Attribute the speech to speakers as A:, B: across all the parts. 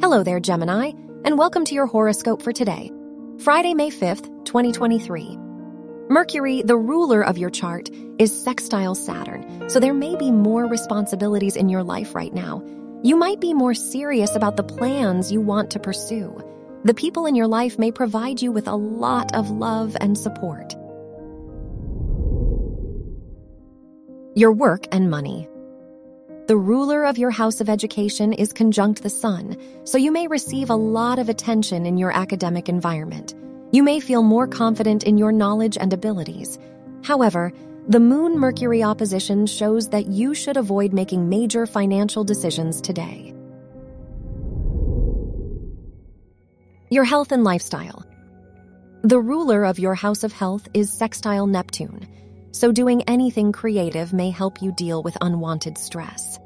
A: Hello there, Gemini, and welcome to your horoscope for today, Friday, May 5th, 2023. Mercury, the ruler of your chart, is sextile Saturn, so there may be more responsibilities in your life right now. You might be more serious about the plans you want to pursue. The people in your life may provide you with a lot of love and support. Your work and money. The ruler of your house of education is conjunct the sun, so you may receive a lot of attention in your academic environment. You may feel more confident in your knowledge and abilities. However, the Moon Mercury opposition shows that you should avoid making major financial decisions today. Your health and lifestyle. The ruler of your house of health is sextile Neptune so doing anything creative may help you deal with unwanted stress.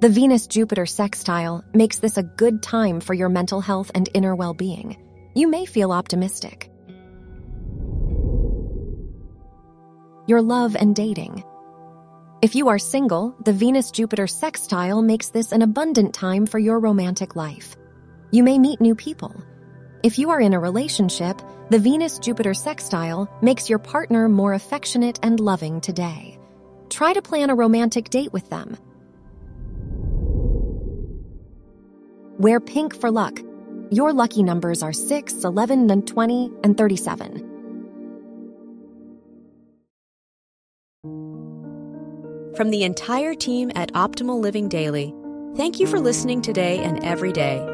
A: The Venus Jupiter sextile makes this a good time for your mental health and inner well being. You may feel optimistic. Your love and dating. If you are single, the Venus Jupiter sextile makes this an abundant time for your romantic life. You may meet new people if you are in a relationship, the Venus Jupiter sextile makes your partner more affectionate and loving today. Try to plan a romantic date with them. Wear pink for luck. Your lucky numbers are 6, 11, and 20, and 37.
B: From the entire team at Optimal Living Daily, thank you for listening today and every day